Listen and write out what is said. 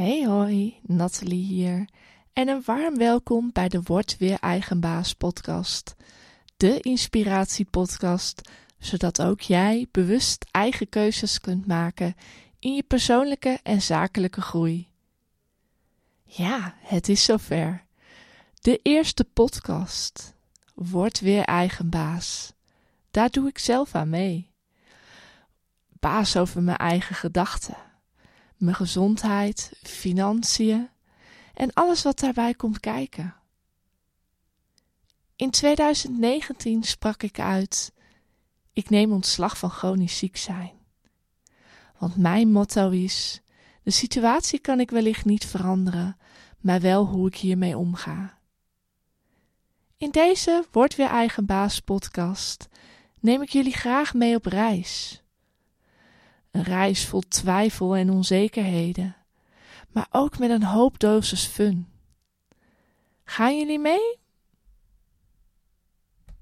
Hey hoi, Nathalie hier en een warm welkom bij de Word Weer Eigenbaas podcast. De inspiratiepodcast, zodat ook jij bewust eigen keuzes kunt maken in je persoonlijke en zakelijke groei. Ja, het is zover. De eerste podcast. Word weer eigenbaas. Daar doe ik zelf aan mee. Baas over mijn eigen gedachten mijn gezondheid, financiën en alles wat daarbij komt kijken. In 2019 sprak ik uit: Ik neem ontslag van chronisch ziek zijn. Want mijn motto is: de situatie kan ik wellicht niet veranderen, maar wel hoe ik hiermee omga. In deze Word weer eigen baas podcast neem ik jullie graag mee op reis. Reis vol twijfel en onzekerheden, maar ook met een hoop dosis fun. Gaan jullie mee